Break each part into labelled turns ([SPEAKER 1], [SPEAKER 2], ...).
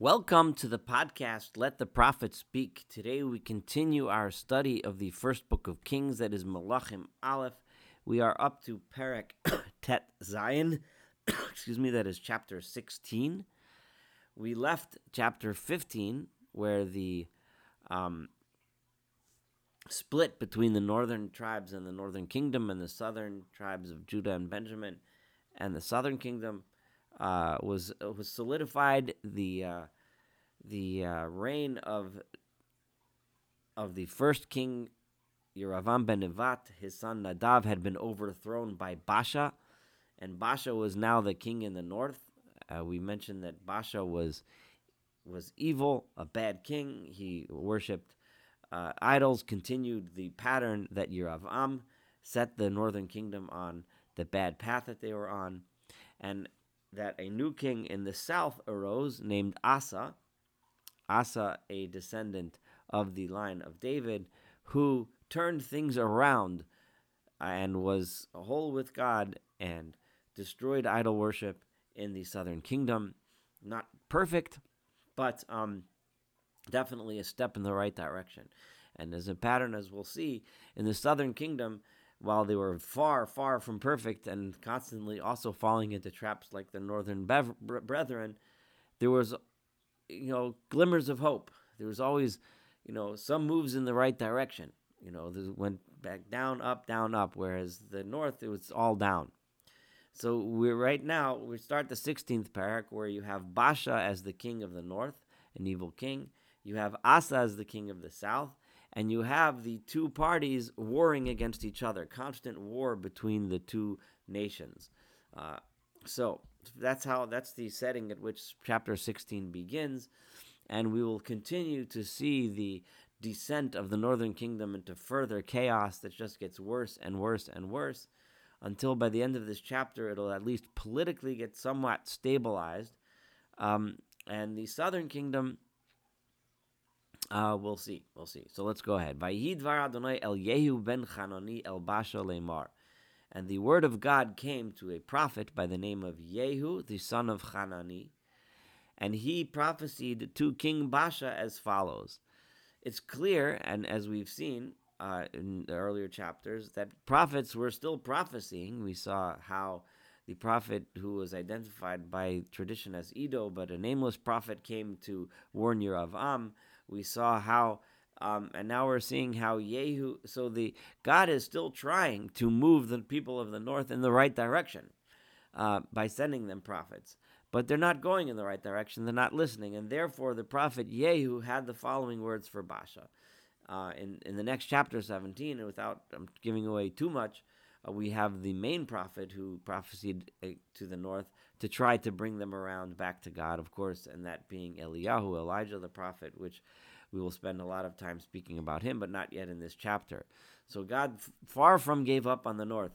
[SPEAKER 1] Welcome to the podcast, Let the Prophet Speak. Today we continue our study of the first book of Kings, that is Malachim Aleph. We are up to Perek Tet Zayin, excuse me, that is chapter 16. We left chapter 15, where the um, split between the northern tribes and the northern kingdom and the southern tribes of Judah and Benjamin and the southern kingdom uh, was was solidified. The uh, the uh, reign of of the first king Yeravam ben Nevat, his son Nadav, had been overthrown by Basha, and Basha was now the king in the north. Uh, we mentioned that Basha was was evil, a bad king. He worshipped uh, idols, continued the pattern that Yeravam set the northern kingdom on the bad path that they were on, and that a new king in the south arose named Asa. Asa, a descendant of the line of David, who turned things around and was whole with God and destroyed idol worship in the southern kingdom. Not perfect, but um, definitely a step in the right direction. And as a pattern, as we'll see, in the southern kingdom, while they were far, far from perfect and constantly also falling into traps like the northern bev- brethren, there was, you know, glimmers of hope. There was always, you know, some moves in the right direction. You know, they went back down, up, down, up. Whereas the north, it was all down. So we're right now we start the 16th parak where you have Basha as the king of the north, an evil king. You have Asa as the king of the south, and you have the two parties warring against each other, constant war between the two nations. Uh, so that's how that's the setting at which chapter 16 begins, and we will continue to see the descent of the northern kingdom into further chaos that just gets worse and worse and worse until by the end of this chapter it'll at least politically get somewhat stabilized. Um, and the southern kingdom uh, we'll see. We'll see. So let's go ahead. El Yehu ben Chanani el Basha lemar. And the word of God came to a prophet by the name of Yehu, the son of Hanani, and he prophesied to King Basha as follows. It's clear, and as we've seen uh, in the earlier chapters, that prophets were still prophesying. We saw how the prophet who was identified by tradition as Edo, but a nameless prophet came to warn Yeravam we saw how, um, and now we're seeing how Yehu. So the God is still trying to move the people of the north in the right direction uh, by sending them prophets, but they're not going in the right direction. They're not listening, and therefore the prophet Yehu had the following words for Basha. Uh, in in the next chapter 17, and without um, giving away too much, uh, we have the main prophet who prophesied uh, to the north to try to bring them around back to God, of course, and that being Eliyahu, Elijah the prophet, which we will spend a lot of time speaking about him, but not yet in this chapter. So God far from gave up on the north.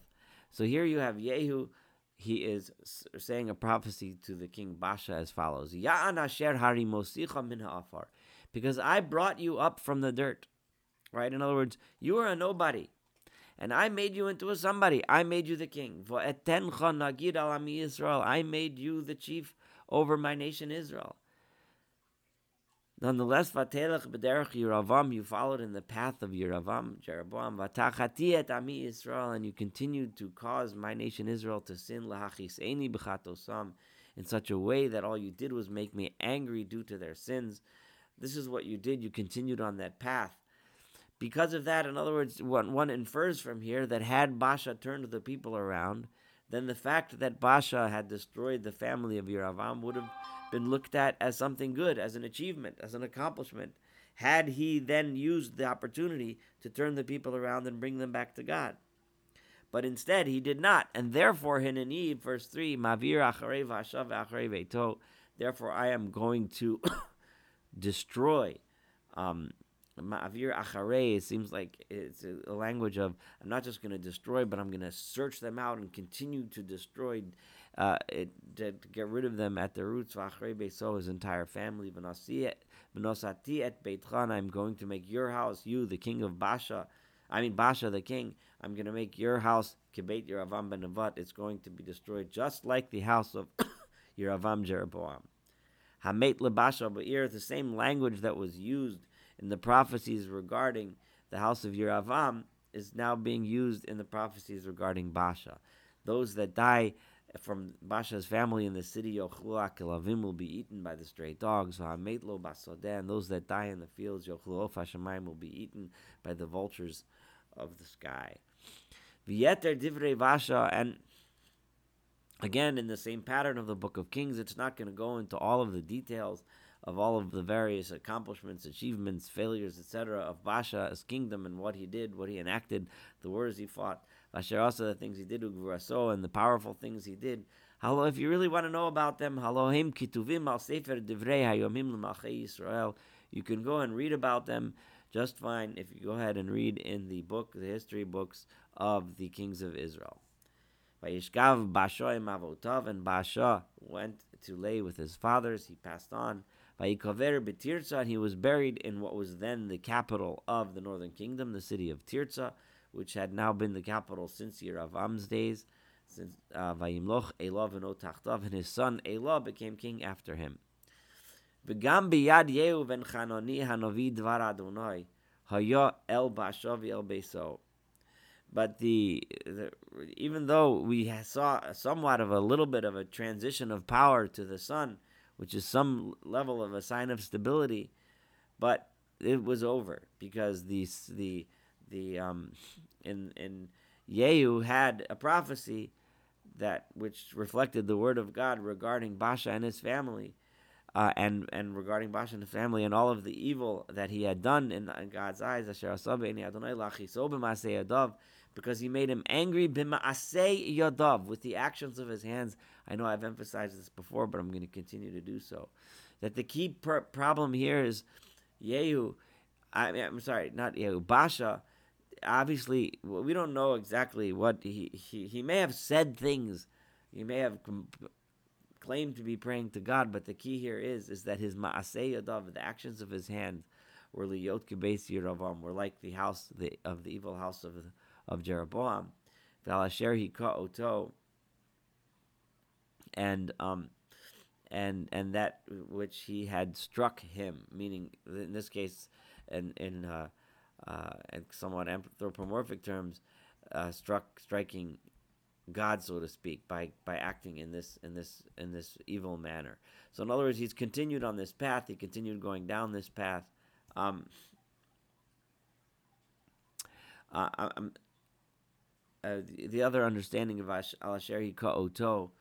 [SPEAKER 1] So here you have Yehu. He is saying a prophecy to the king Basha as follows: Ya'an asher harimosicha min ha'afar, because I brought you up from the dirt. Right? In other words, you are a nobody and I made you into a somebody. I made you the king. Israel. I made you the chief over my nation Israel. Nonetheless, Vatelech b'derech Yeravam, you followed in the path of Yeravam, Jeroboam, Vatachati et ami Israel, and you continued to cause my nation Israel to sin, lahachiseni b'chatosam, in such a way that all you did was make me angry due to their sins. This is what you did. You continued on that path. Because of that, in other words, one, one infers from here that had Basha turned the people around, then the fact that Basha had destroyed the family of Yeravam would have been looked at as something good, as an achievement, as an accomplishment, had he then used the opportunity to turn the people around and bring them back to God. But instead, he did not, and therefore, Hinani, verse 3, Mavir therefore I am going to destroy um, Ma'avir acharei, it seems like it's a language of I'm not just going to destroy, but I'm going to search them out and continue to destroy, uh, it, to, to, get rid of them at the roots. V'acharei beso, his entire family. V'nosati et beitchan, I'm going to make your house, you, the king of Basha, I mean Basha, the king, I'm going to make your house, kibet Yeravam ben Nevat, it's going to be destroyed just like the house of Yeravam Jeroboam. Hamet lebasha ba'ir, the same language that was used in the prophecies regarding the house of Yeravam is now being used in the prophecies regarding Basha. Those that die from Basha's family in the city Yochlu Akilavim will be eaten by the stray dogs. Ha'ametlo basodeh, and those that die in the fields Yochlu Ofashamayim will be eaten by the vultures of the sky. V'yeter divrei Basha, and again in the same pattern of the Book of Kings, it's not going to go into all of the details of all of the various accomplishments, achievements, failures, etc. of Basha's kingdom and what he did, what he enacted, the wars he fought. Asher also the things he did, Ugvuraso, and the powerful things he did. Hello, if you really want to know about them, Halohim kituvim al sefer divrei hayomim l'malchei Yisrael. You can go and read about them just fine if you go ahead and read in the book, the history books of the kings of Israel. Vayishkav Basha Mavotav, and Basha went to lay with his fathers. He passed on. Vayikaver betirza, and he was buried in what was then the capital of the northern kingdom, the city of Tirza which had now been the capital since Yeravam's days, since uh, Vayimloch and v'no and his son Elah became king after him. But the, the, even though we saw somewhat of a little bit of a transition of power to the son, which is some level of a sign of stability, but it was over because the the the um, in in Yehu had a prophecy that which reflected the word of God regarding Basha and his family, uh, and and regarding Basha and his family and all of the evil that he had done in, in God's eyes. Because he made him angry b'ma'asei yadav with the actions of his hands. I know I've emphasized this before, but I'm going to continue to do so. That the key problem here is Yehu. I I'm sorry, not Yehu. Basha obviously we don't know exactly what he he, he may have said things he may have com- claimed to be praying to God but the key here is is that his ma'aseh yadav the actions of his hands were liyot kibes Yeravam were like the house the, of the evil house of of Jeroboam and um and and that which he had struck him meaning in this case in in uh, uh, and somewhat anthropomorphic terms, uh, struck striking God, so to speak, by by acting in this in this in this evil manner. So, in other words, he's continued on this path. He continued going down this path. Um, uh, um, uh, the, the, other understanding of Alasheri Ka'oto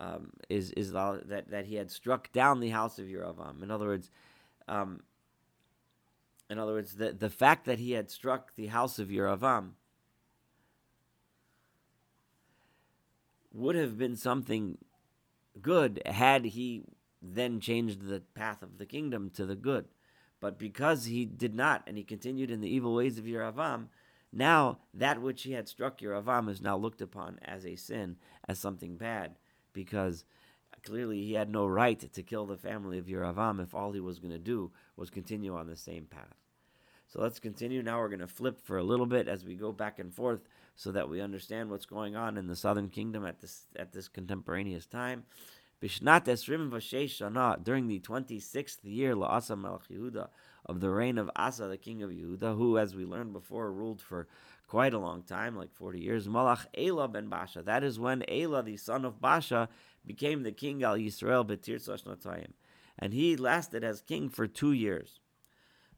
[SPEAKER 1] um, is is that that he had struck down the house of Yeravam. In other words, um, in other words, the, the fact that he had struck the house of Yeravam would have been something good had he then changed the path of the kingdom to the good. But because he did not, and he continued in the evil ways of Yeravam, now that which he had struck Yeravam is now looked upon as a sin, as something bad, because clearly he had no right to kill the family of Yeravam if all he was going to do was continue on the same path. So let's continue. Now we're going to flip for a little bit as we go back and forth so that we understand what's going on in the southern kingdom at this at this contemporaneous time. Bishnat Esrim during the 26th year, La'asa Melech Yehuda, of the reign of Asa, the king of Yehuda, who, as we learned before, ruled for quite a long time, like 40 years. Malach Elah ben Basha. That is when Elah, the son of Basha, became the king al Yisrael betir Sashnatayim. And he lasted as king for two years.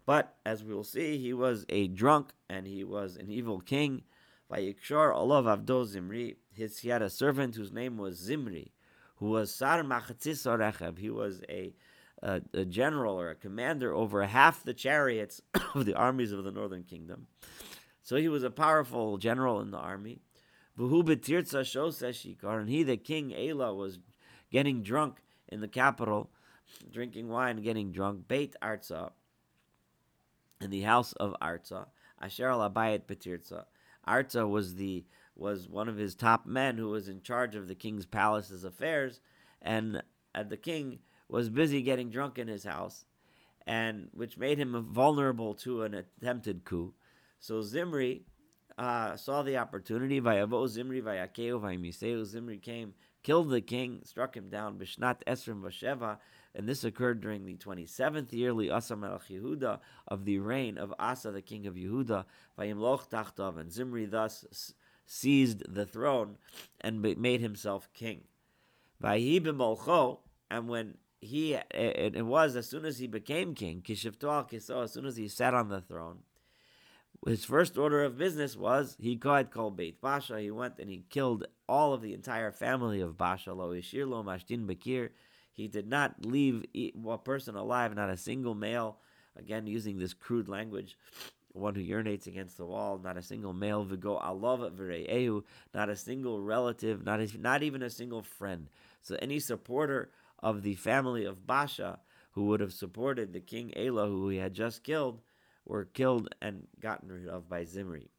[SPEAKER 1] But as we will see, he was a drunk and he was an evil king. Vayikshar Olav Avdo Zimri. His, he had a servant whose name was Zimri, who was Sar Machatzis. He was a, a, a general or a commander over half the chariots of the armies of the northern kingdom. So he was a powerful general in the army. And he, the king Elah, was getting drunk in the capital, drinking wine, getting drunk. Beit Arza, in the house of Arza. Asher al Abayit Betirza. Arza was the was one of his top men who was in charge of the king's palace's affairs, and uh, the king was busy getting drunk in his house, and which made him vulnerable to an attempted coup. So Zimri uh, saw the opportunity. Vayavo Zimri vayakeu vaymiseu. Zimri came, killed the king, struck him down. Bishnat Esrim Vasheva and this occurred during the 27th year Asa Melech Yehuda of the reign of Asa, the king of Yehuda. Vayimloch and Zimri thus seized the throne and made himself king. B'molcho, and when he it, it, was as soon as he became king, kishivto kiso, as soon as he sat on the throne, his first order of business was he called called Beit Basha. He went and he killed all of the entire family of Basha. Lo Ishir Lo Mashtin Bakir. He did not leave a person alive, not a single male. Again, using this crude language, one who urinates against the wall, not a single male. Vigo alov v're'ehu, not a single relative, not not even a single friend. So any supporter of the family of Basha who would have supported the king Elah, who he had just killed, were killed and gotten rid of by Zimri.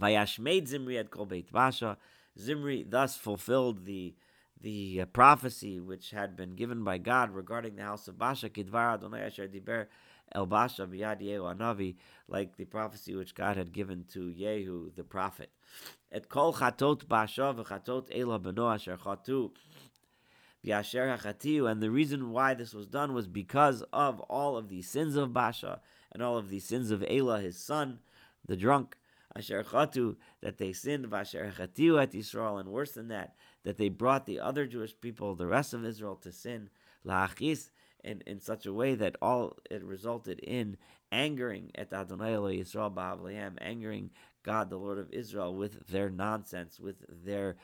[SPEAKER 1] Vayashmei Zimri at Kol Beit Basha. Zimri thus fulfilled the the prophecy which had been given by God regarding the house of Basha, Kidvar Adonai Asher Diber El Basha Biyad Yehu Anavi, like the prophecy which God had given to Yehu the prophet. Et Kol Chatot Basha v'Chatot Ela Beno Asher Chatu and the reason why this was done was because of all of the sins of Basha and all of the sins of Elah, his son, the drunk, Asher Chatu, that they sinned, Vasher Chatiu at Israel, and worse than that, that they brought the other Jewish people, the rest of Israel, to sin, La'achis, in, in such a way that all it resulted in angering at Adonai Yisrael Ba'avliam, angering God, the Lord of Israel, with their nonsense, with their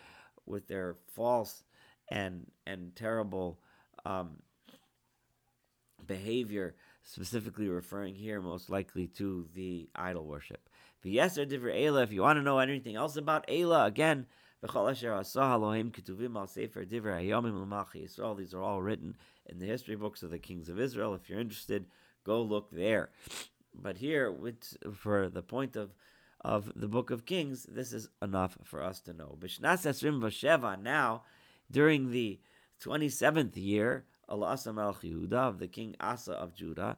[SPEAKER 1] with their false and and terrible um, behavior, specifically referring here most likely to the idol worship. V'yeser divrei Elah. If you want to know anything else about Elah, again, all These are all written in the history books of the kings of Israel. If you're interested, go look there. But here, with, for the point of of the book of Kings, this is enough for us to know. Now during the 27th year, Alasa Melch Yehuda, of the king Asa of Judah,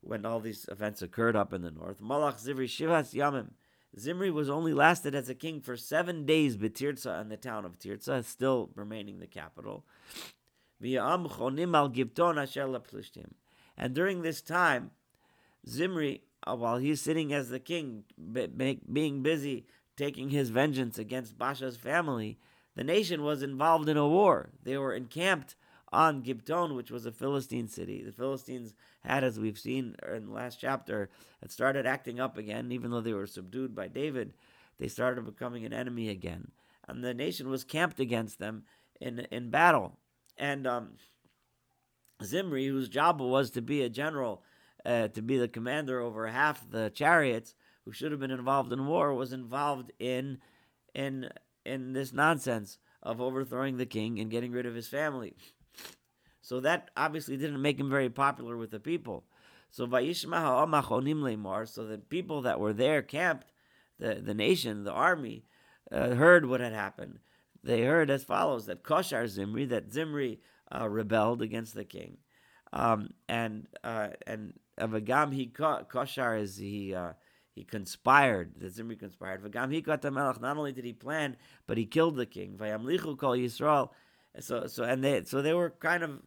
[SPEAKER 1] when all these events occurred up in the north, Malach Zimri Shivas Yamim, Zimri was only lasted as a king for seven days, Betirza in the town of Tirza, still remaining the capital. And during this time, Zimri, uh, while he's sitting as the king, being busy taking his vengeance against Basha's family, the nation was involved in a war. They were encamped on Gibton, which was a Philistine city. The Philistines had, as we've seen in the last chapter, had started acting up again, even though they were subdued by David. They started becoming an enemy again, and the nation was camped against them in in battle. And um, Zimri, whose job was to be a general, uh, to be the commander over half the chariots, who should have been involved in war, was involved in in in this nonsense of overthrowing the king and getting rid of his family. So that obviously didn't make him very popular with the people. So so the people that were there camped, the, the nation, the army, uh, heard what had happened. They heard as follows that Koshar Zimri, that Zimri uh, rebelled against the king. Um, and uh, and Avagam he Koshar is he uh, he conspired. The Zimri conspired. Not only did he plan, but he killed the king. So so and they so they were kind of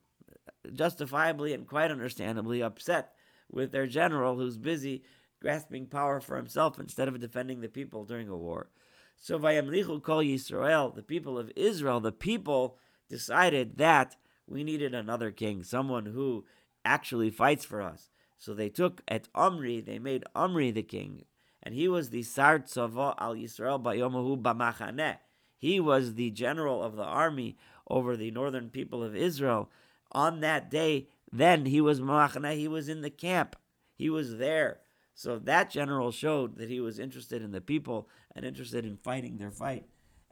[SPEAKER 1] justifiably and quite understandably upset with their general who's busy grasping power for himself instead of defending the people during a war. So Vayamlichu kol Yisrael, the people of Israel, the people decided that we needed another king, someone who actually fights for us. So they took at Omri, they made Omri the king, and he was the Sar Tzava al Yisrael Bayomahu Bamachaneh. He was the general of the army over the northern people of Israel. On that day, then he was Mamachaneh, he was in the camp. He was there. So that general showed that he was interested in the people and interested in fighting their fight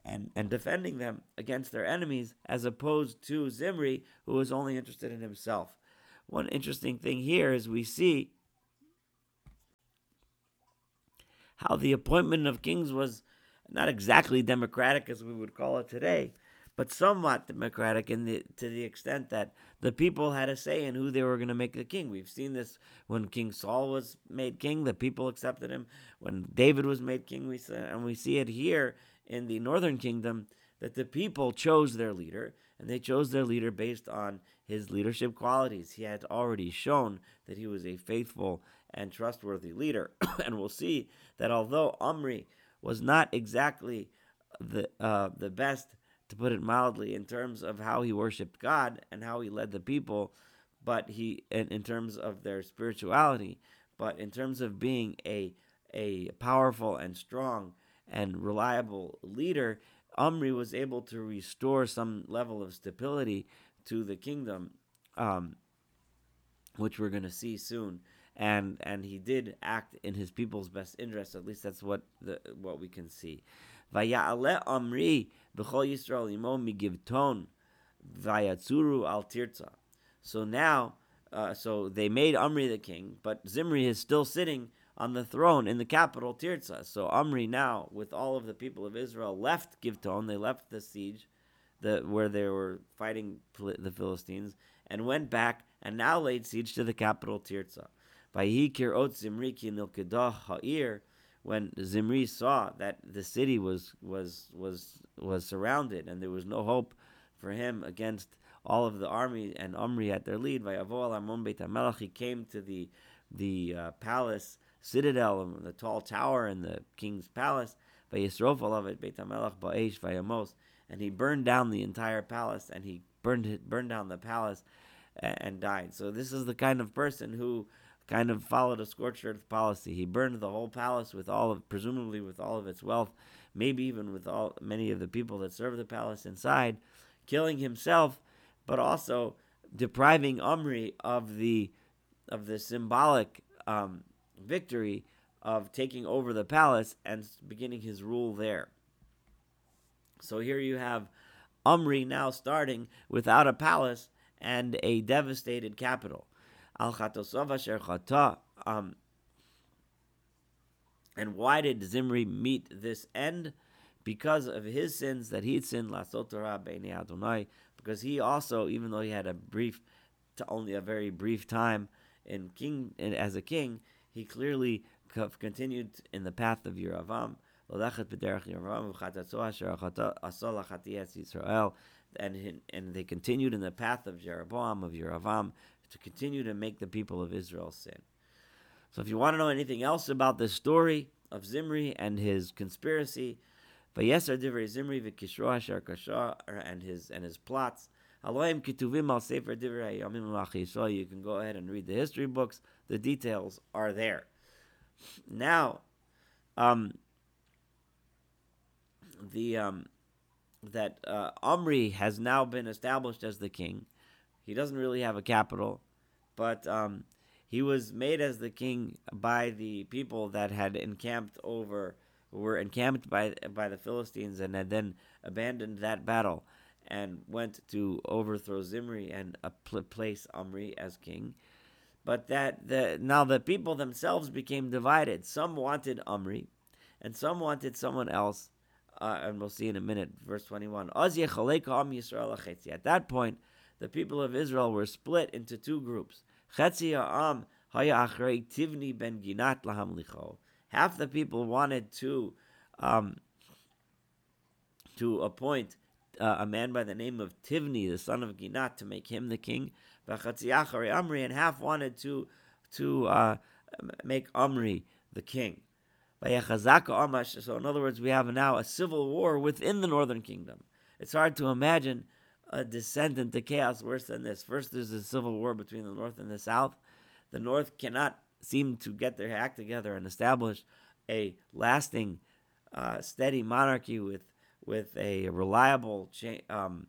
[SPEAKER 1] and, and defending them against their enemies, as opposed to Zimri, who was only interested in himself. One interesting thing here is we see how the appointment of kings was not exactly democratic as we would call it today, but somewhat democratic in the to the extent that the people had a say in who they were going to make the king. We've seen this when King Saul was made king, the people accepted him. When David was made king, we saw, and we see it here in the northern kingdom that the people chose their leader, and they chose their leader based on his leadership qualities. He had already shown that he was a faithful and trustworthy leader. and we'll see that although Omri was not exactly the uh, the best, to put it mildly, in terms of how he worshipped God and how he led the people, but he in, in terms of their spirituality, but in terms of being a a powerful and strong and reliable leader, Omri was able to restore some level of stability to the kingdom, um, which we're going to see soon. And and he did act in his people's best interest. At least that's what the what we can see. Vaya'ale Omri b'chol Yisrael imo migivton vayatzuru al tirza. So now, uh, so they made Omri the king, but Zimri is still sitting on the throne in the capital Tirza. So Omri now, with all of the people of Israel, left Givton. They left the siege, the where they were fighting the Philistines, and went back and now laid siege to the capital Tirza. When Zimri saw that the city was was was was surrounded and there was no hope for him against all of the army and Omri at their lead, he came to the the uh, palace citadel and the tall tower in the king's palace. And he burned down the entire palace, and he burned it, burned down the palace, and, died. So this is the kind of person who kind of followed a scorched earth policy. He burned the whole palace with all of, presumably with all of its wealth, maybe even with all many of the people that serve the palace inside, killing himself, but also depriving Omri of the of the symbolic um, victory of taking over the palace and beginning his rule there. So here you have Omri now starting without a palace and a devastated capital. Al um, and why did Zimri meet this end? Because of his sins that he'd sinned, Adonai, because he also, even though he had a brief, to only a very brief time in king as a king, he clearly continued in the path of Yeravam. And, and they continued in the path of Jeroboam, of Yeravam, to continue to make the people of Israel sin. So if you want to know anything else about the story of Zimri and his conspiracy, Vayeser divrei Zimri v'kishro asher and his and his plots. Kituvim al sefer divrei You can go ahead and read the history books the details are there. Now, um, the um, that uh, Omri has now been established as the king. He doesn't really have a capital, but um, he was made as the king by the people that had encamped over, were encamped by by the Philistines, and had then abandoned that battle and went to overthrow Zimri and place Omri as king but that the now the people themselves became divided. Some wanted Omri, and some wanted someone else. Uh, and we'll see in a minute, verse 21. At that point, the people of Israel were split into two groups. Half the people wanted to um, to appoint uh, a man by the name of Tivni, the son of Ginat, to make him the king. And half wanted to to uh, make Amri the king. So, in other words, we have now a civil war within the northern kingdom. It's hard to imagine a descent into chaos worse than this. First, there's a civil war between the north and the south. The north cannot seem to get their act together and establish a lasting, uh, steady monarchy with with a reliable cha- um,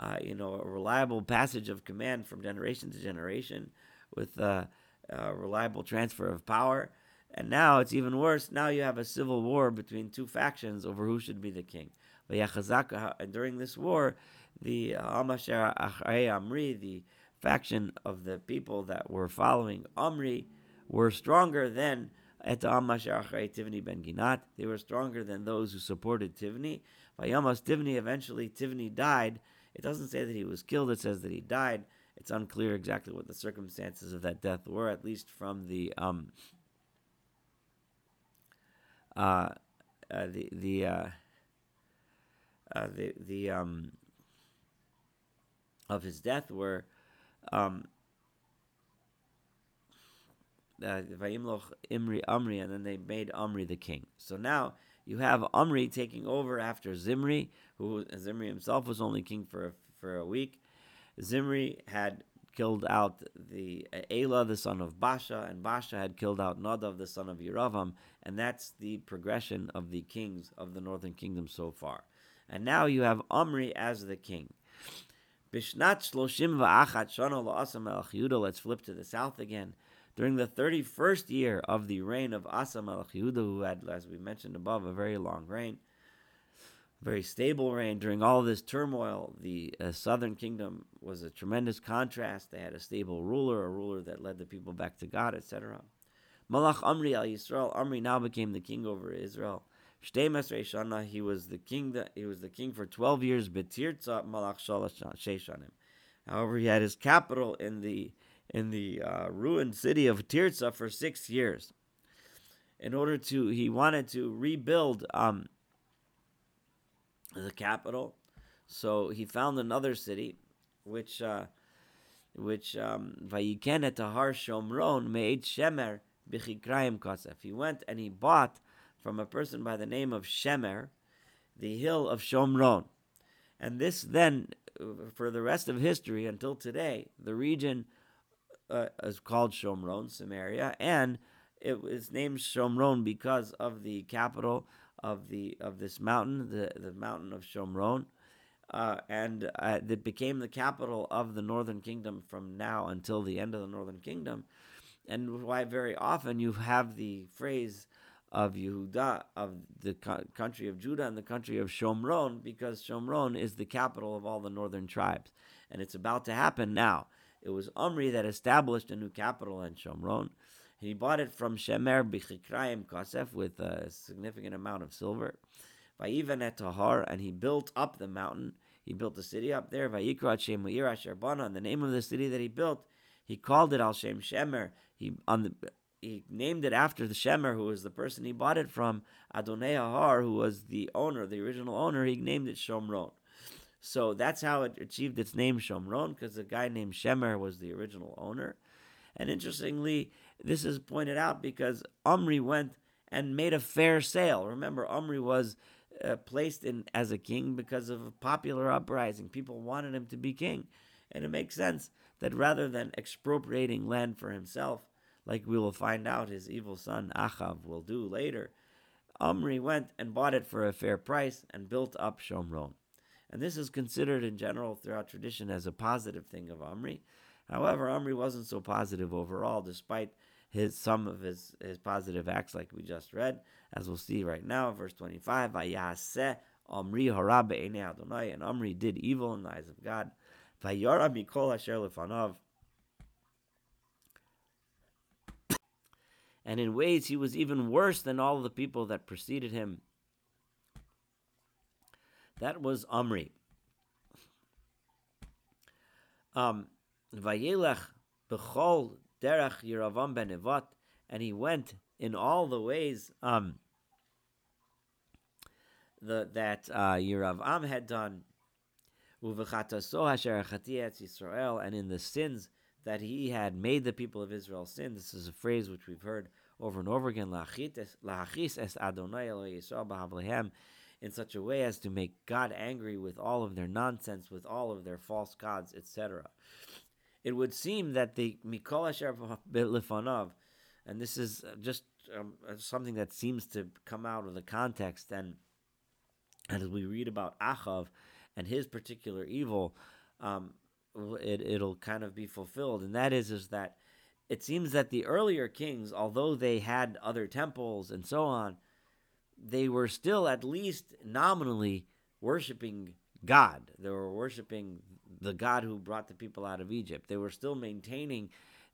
[SPEAKER 1] uh, you know, a reliable passage of command from generation to generation with uh, a reliable transfer of power. And now it's even worse. Now you have a civil war between two factions over who should be the king. And uh, during this war, the uh, Amasher Amri, the faction of the people that were following Amri, were stronger than Et Amasher Tivni ben Ginat. They were stronger than those who supported Tivni. Vayamas Tivni, eventually Tivni died it doesn't say that he was killed, it says that he died. It's unclear exactly what the circumstances of that death were, at least from the um, uh, uh, the the uh, uh, the the um, of his death were um, uh, Vayimloch Imri Amri, and then they made Amri the king. So now you have Amri taking over after Zimri, who Zimri himself was only king for for a week. Zimri had killed out the Elah, the son of Basha, and Basha had killed out Nadav, the son of Yeravam, and that's the progression of the kings of the northern kingdom so far. And now you have Omri as the king. Bishnat shloshim va'achat shana la'asa melech Yehuda. Let's flip to the south again. During the 31st year of the reign of Asa melech Yehuda, who had, as we mentioned above, a very long reign, very stable reign. During all this turmoil, the uh, southern kingdom was a tremendous contrast. They had a stable ruler, a ruler that led the people back to God, etc. Malach Amri al Yisrael. Amri now became the king over Israel. Shana, he was the king. That, he was the king for twelve years. Betirza Malach Sheshanim. However, he had his capital in the in the uh, ruined city of Tirza for six years. In order to, he wanted to rebuild um, the capital. So he found another city, which uh, which um, Vayiken Tahar Shomron made Shemer b'chikrayim kosef. He went and he bought from a person by the name of Shemer the hill of Shomron. And this then, for the rest of history until today, the region uh, is called Shomron, Samaria, and it was named Shomron because of the capital of the of this mountain, the, the mountain of Shomron, uh, and uh, that became the capital of the northern kingdom from now until the end of the northern kingdom, and why very often you have the phrase of Yehuda of the co- country of Judah and the country of Shomron because Shomron is the capital of all the northern tribes, and it's about to happen now. It was Omri that established a new capital in Shomron. He bought it from Shemer Bichikrayim Kosef with a significant amount of silver. Vayivan et Tahar, and he built up the mountain. He built the city up there. Vayikrat Shem Asher and the name of the city that he built, he called it Al Shem Shemer. He on the he named it after the Shemer, who was the person he bought it from, Adonai Ahar, who was the owner, the original owner. He named it Shomron. So that's how it achieved its name Shomron, because a guy named Shemer was the original owner. And interestingly, this is pointed out because Omri went and made a fair sale. Remember, Omri was uh, placed in as a king because of a popular uprising. People wanted him to be king. And it makes sense that rather than expropriating land for himself, like we will find out his evil son Achav will do later, Omri went and bought it for a fair price and built up Shomron. And this is considered in general throughout tradition as a positive thing of Omri. However, Omri wasn't so positive overall, despite his some of his, his positive acts, like we just read, as we'll see right now, verse 25. Omri harabe Adonai, and Omri did evil in the eyes of God. Vayara mikol asher lefanav. And in ways, he was even worse than all the people that preceded him. That was Omri. Um, b'chol derech Yeravam ben Nevat, and he went in all the ways um, the, that uh, Yeravam had done, Yisrael, and in the sins that he had made the people of Israel sin. This is a phrase which we've heard over and over again. Lahachis es Adonai Yisrael in such a way as to make God angry with all of their nonsense, with all of their false gods, etc it would seem that the Mikol Asher Lefanav, and this is just um, something that seems to come out of the context, and, and as we read about Achav and his particular evil, um, it, it'll kind of be fulfilled, and that is is that it seems that the earlier kings, although they had other temples and so on, they were still at least nominally worshiping God. They were worshiping the God who brought the people out of Egypt. They were still maintaining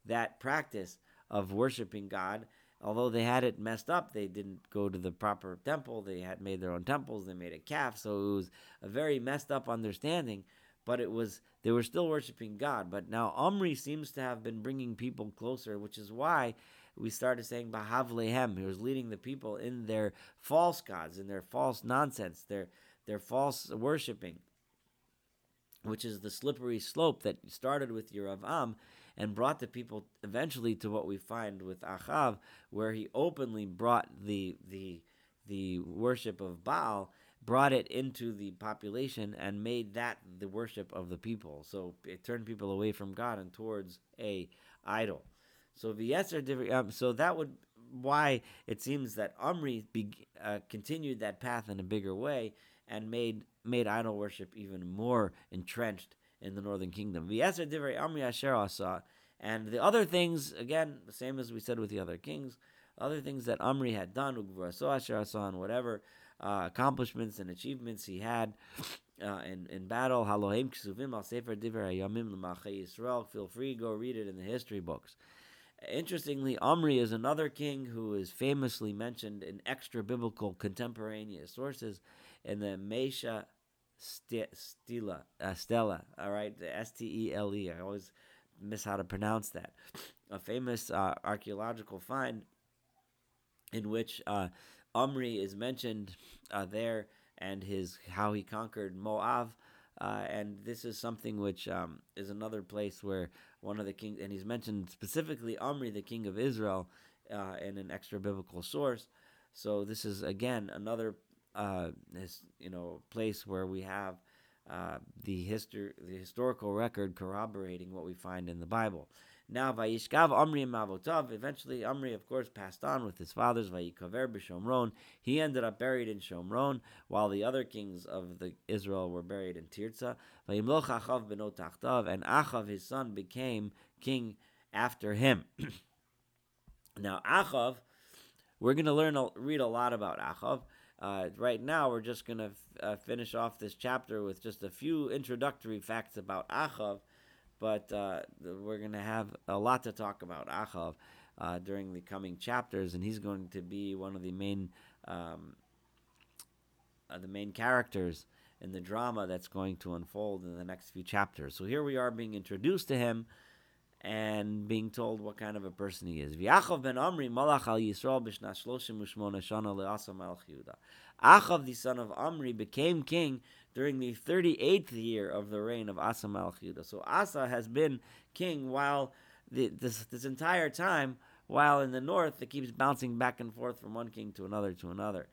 [SPEAKER 1] that practice of worshiping God. Although they had it messed up, they didn't go to the proper temple. They had made their own temples. They made a calf, so it was a very messed up understanding. But it was they were still worshiping God. But now Omri seems to have been bringing people closer, which is why we started saying Bahavlehem. He was leading the people in their false gods, in their false nonsense, their their false worshiping which is the slippery slope that started with Yeravam and brought the people eventually to what we find with Achav, where he openly brought the the the worship of Baal, brought it into the population and made that the worship of the people. So it turned people away from God and towards a idol. So V'yeser um, so that would why it seems that Omri be, uh, continued that path in a bigger way and made made idol worship even more entrenched in the northern kingdom. And the other things again, the same as we said with the other kings, other things that Amri had done, and whatever uh, accomplishments and achievements he had. Uh, in, in battle, Halohim Ksuvim al Sefer Divrei Yamim Yisrael. Feel free, go read it in the history books. Interestingly, Omri is another king who is famously mentioned in extra biblical contemporaneous sources in the Mesha Stela, uh, Stella, all right, S T E L E. I always miss how to pronounce that. A famous uh, archaeological find in which uh, Omri is mentioned uh, there and his how he conquered Moab. Uh, and this is something which um, is another place where one of the kings, and he's mentioned specifically Omri, the king of Israel, uh, in an extra biblical source. So this is again another, uh, this, you know, place where we have uh, the history, the historical record corroborating what we find in the Bible. Now, Vayishkav Omri Mavotav. Eventually, Omri, of course, passed on with his fathers. Vayikaver b'Shomron. He ended up buried in Shomron, while the other kings of the Israel were buried in Tirzah. Vayimloch Achav benot Tachtav, and Achav, his son, became king after him. now, Achav, we're going to learn, read a lot about Achav. Uh, right now, we're just going to f- uh, finish off this chapter with just a few introductory facts about Achav but uh, we're going to have a lot to talk about Achav uh, during the coming chapters, and he's going to be one of the main um, uh, the main characters in the drama that's going to unfold in the next few chapters. So here we are being introduced to him and being told what kind of a person he is. V'Achav ben Amri malach al Yisrael b'shnas shloshim u'shmona shana le'asa melech Yehuda. Achav, the son of Amri, became king during the 38th year of the reign of Asa Malch So Asa has been king while the, this, this entire time, while in the north it keeps bouncing back and forth from one king to another to another.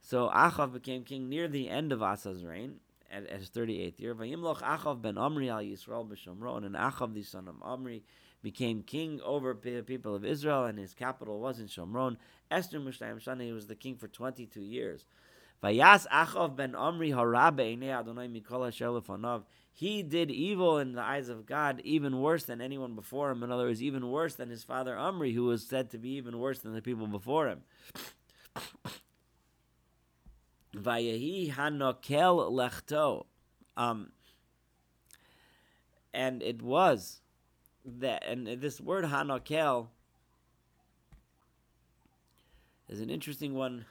[SPEAKER 1] So Achav became king near the end of Asa's reign, at, at his 38th year. Vayimloch Achav ben Omri al Yisrael b'Shomron, and Achav the son of Omri became king over the people of Israel, and his capital was in Shomron. Esther Mushtayim Shana, he was the king for 22 years. Vayas Achav ben Omri harabe Adonai mikol He did evil in the eyes of God, even worse than anyone before him. In other words, even worse than his father Omri, who was said to be even worse than the people before him. Vayahi hanokel lechto. Um, and it was that, and this word hanokel is an interesting one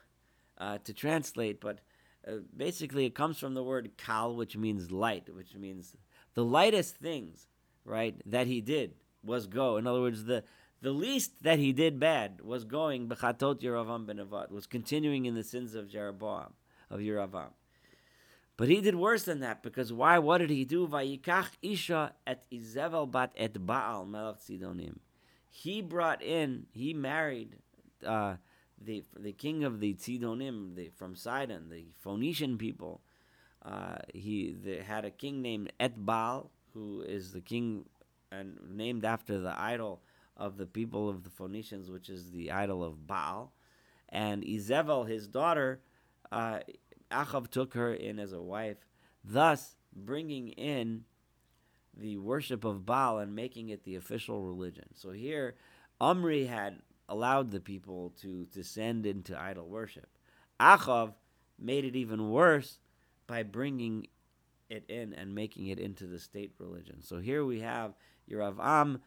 [SPEAKER 1] uh, to translate, but uh, basically it comes from the word kal, which means light, which means the lightest things, right, that he did was go. In other words, the the least that he did bad was going bechatot Yeravam ben was continuing in the sins of Jeroboam, of Yeravam. But he did worse than that because why? What did he do? Vayikach isha et Izevel bat et Baal melech Sidonim. He brought in, he married uh, the the king of the Tzidonim the, from Sidon, the Phoenician people, uh, he they had a king named Etbal, who is the king and named after the idol of the people of the Phoenicians, which is the idol of Baal. And Izevel, his daughter, uh, Achav took her in as a wife, thus bringing in the worship of Baal and making it the official religion. So here, Omri had allowed the people to descend into idol worship. Achav made it even worse by bringing it in and making it into the state religion. So here we have Yeravam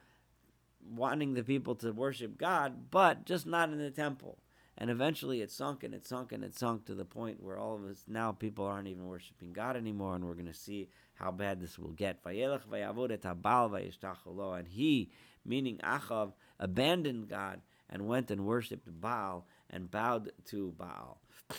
[SPEAKER 1] wanting the people to worship God, but just not in the temple. And eventually it sunk and it sunk and it sunk to the point where all of us now people aren't even worshiping God anymore, and we're going to see how bad this will get. And he, meaning Achav, abandoned God and went and worshipped Baal and bowed to Baal.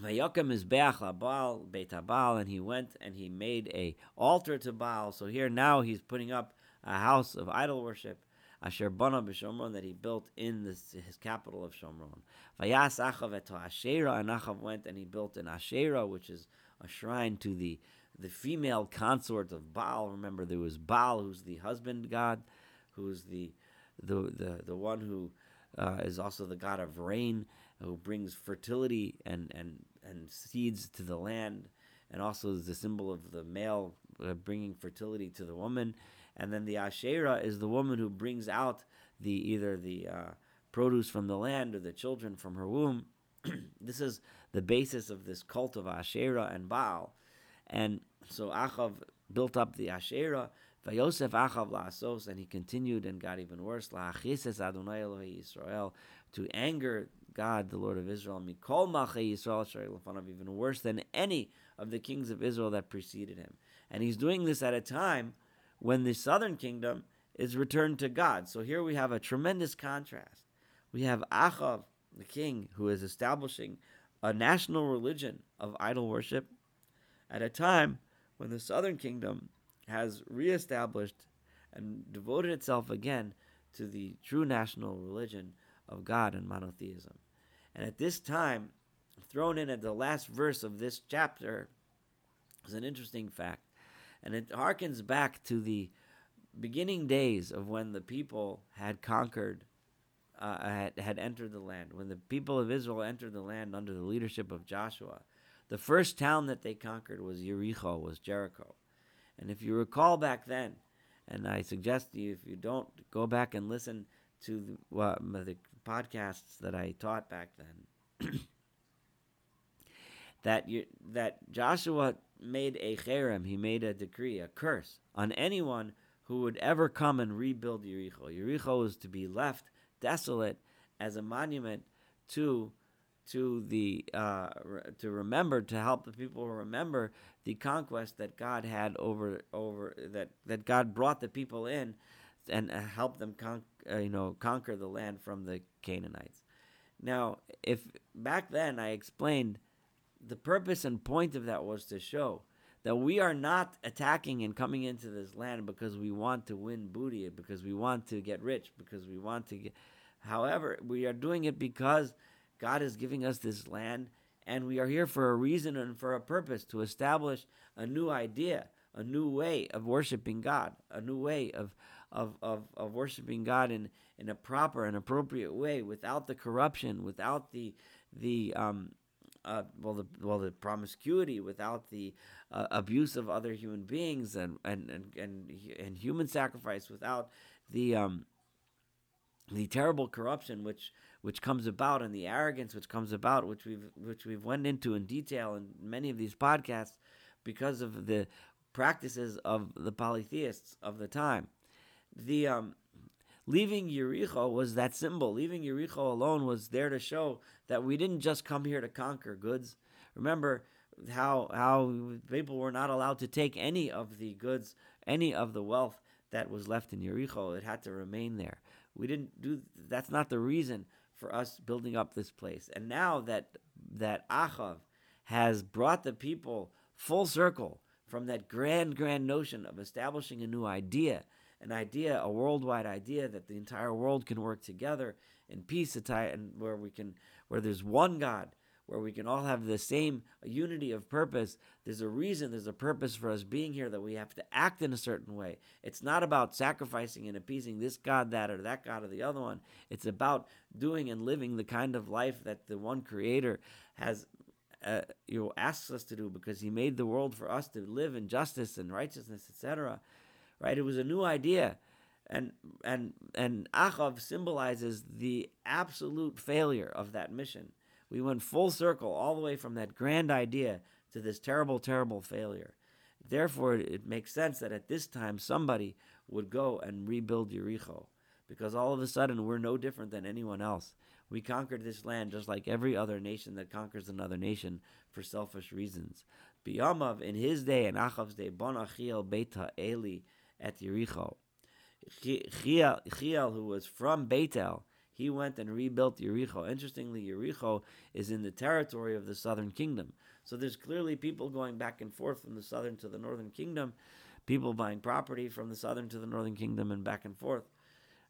[SPEAKER 1] Vayakim is Baal, Beit and he went and he made a altar to Baal. So here now he's putting up a house of idol worship. Asher Bana b'Shomron that he built in this, his capital of Shomron. Vayas Achav et Asherah, and Achav went and he built an Asherah, which is a shrine to the the female consort of Baal. Remember, there was Baal, who's the husband god, who's the the the, the one who uh, is also the god of rain, who brings fertility and and and seeds to the land, and also is the symbol of the male uh, bringing fertility to the woman. And then the Asherah is the woman who brings out the either the uh, produce from the land or the children from her womb. this is the basis of this cult of Asherah and Baal. And so Achav built up the Asherah, Vayosef Achav La'asos, and he continued and got even worse, La'achises Adonai Elohei Yisrael, to anger God, the Lord of Israel, Mikol Malchei Yisrael, even worse than any of the kings of Israel that preceded him. And he's doing this at a time when the southern kingdom is returned to God. So here we have a tremendous contrast. We have Achav, the king, who is establishing a national religion of idol worship at a time when the southern kingdom has reestablished and devoted itself again to the true national religion of God and monotheism. And at this time, thrown in at the last verse of this chapter is an interesting fact. And it harkens back to the beginning days of when the people had conquered, uh, had, had entered the land. When the people of Israel entered the land under the leadership of Joshua, the first town that they conquered was Jericho, was Jericho. And if you recall back then, and I suggest to you, if you don't, go back and listen to the, the podcasts that I taught back then. that you, that Joshua made a cherem, he made a decree, a curse on anyone who would ever come and rebuild Jericho. Jericho was to be left desolate as a monument to to the uh, to remember to help the people remember the conquest that God had over over that that God brought the people in and uh, help them con- uh, you know conquer the land from the Canaanites. Now, if back then I explained the purpose and point of that was to show that we are not attacking and coming into this land because we want to win booty, because we want to get rich, because we want to get. However, we are doing it because God is giving us this land, and we are here for a reason and for a purpose to establish a new idea, a new way of worshiping God, a new way of of, of, of worshiping God in, in a proper and appropriate way, without the corruption, without the the um, uh, well the well the promiscuity, without the uh, abuse of other human beings and and, and and and human sacrifice, without the um, the terrible corruption which which comes about and the arrogance which comes about, which we've which we've went into in detail in many of these podcasts, because of the practices of the polytheists of the time. The um, leaving Jericho was that symbol. Leaving Jericho alone was there to show that we didn't just come here to conquer goods. Remember how how people were not allowed to take any of the goods, any of the wealth that was left in Jericho. It had to remain there. We didn't do. That's not the reason for us building up this place. And now that that Achav has brought the people full circle from that grand, grand notion of establishing a new idea, an idea, a worldwide idea that the entire world can work together in peace, and where we can, where there's one God, where we can all have the same unity of purpose. There's a reason, there's a purpose for us being here that we have to act in a certain way. It's not about sacrificing and appeasing this God, that, or that God, or the other one. It's about doing and living the kind of life that the one Creator has. Uh, you know, asks us to do because he made the world for us to live in justice and righteousness, etc. Right? It was a new idea and and and Achav symbolizes the absolute failure of that mission. We went full circle all the way from that grand idea to this terrible, terrible failure. Therefore, it makes sense that at this time somebody would go and rebuild Jericho because all of a sudden we're no different than anyone else. We conquered this land just like every other nation that conquers another nation for selfish reasons. Biyamav, in his day, in Achav's day, Bana Chiel Beta Eli at Jericho. Chiel, who was from Beitel, he went and rebuilt Yericho. Interestingly, Yericho is in the territory of the southern kingdom. So there's clearly people going back and forth from the southern to the northern kingdom, people buying property from the southern to the northern kingdom and back and forth.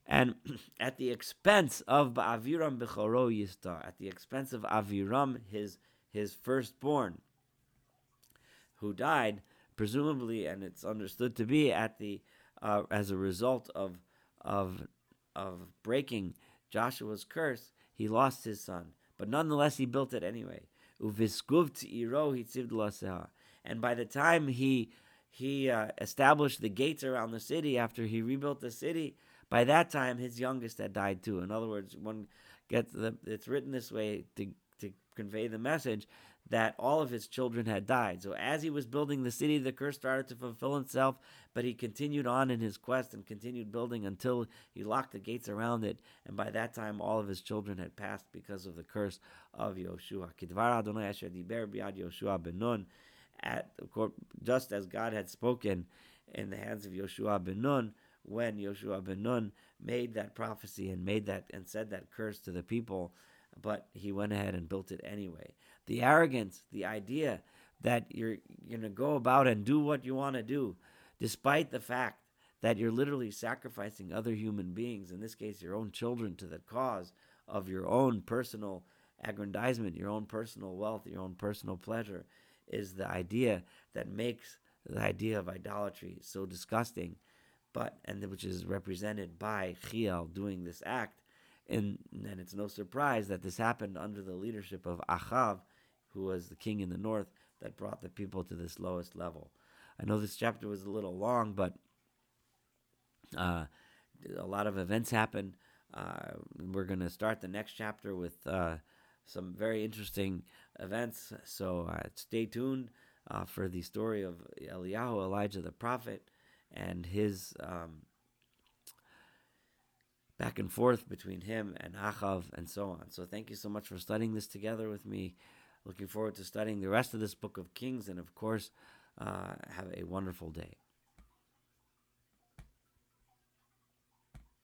[SPEAKER 1] And at the expense of Aviram Bechoro Yista, at the expense of Aviram, his his firstborn, who died, presumably, and it's understood to be at the uh, as a result of of of breaking Joshua's curse, he lost his son. But nonetheless, he built it anyway. And by the time he he uh, established the gates around the city after he rebuilt the city, by that time his youngest had died too. In other words, one gets the it's written this way to to convey the message that all of his children had died. So as he was building the city, the curse started to fulfill itself, but he continued on in his quest and continued building until he locked the gates around it. And by that time, all of his children had passed because of the curse of Yoshua. Kidvar Adonai Asher Diber Biad Yoshua ben at just as God had spoken in the hands of Yoshua ben Nun, when Yoshua ben Nun made that prophecy and made that and said that curse to the people, but he went ahead and built it anyway the arrogance, the idea that you're going to go about and do what you want to do, despite the fact that you're literally sacrificing other human beings, in this case, your own children, to the cause of your own personal aggrandizement, your own personal wealth, your own personal pleasure, is the idea that makes the idea of idolatry so disgusting, but and which is represented by Chiel doing this act. And, and it's no surprise that this happened under the leadership of Achav, who was the king in the north, that brought the people to this lowest level. I know this chapter was a little long, but uh, a lot of events happened. Uh, we're going to start the next chapter with uh, some very interesting events. So uh, stay tuned uh, for the story of Eliyahu, Elijah the prophet, and his um, back and forth between him and Achav and so on. So thank you so much for studying this together with me. Looking forward to studying the rest of this book of Kings, and of course, uh, have a wonderful day.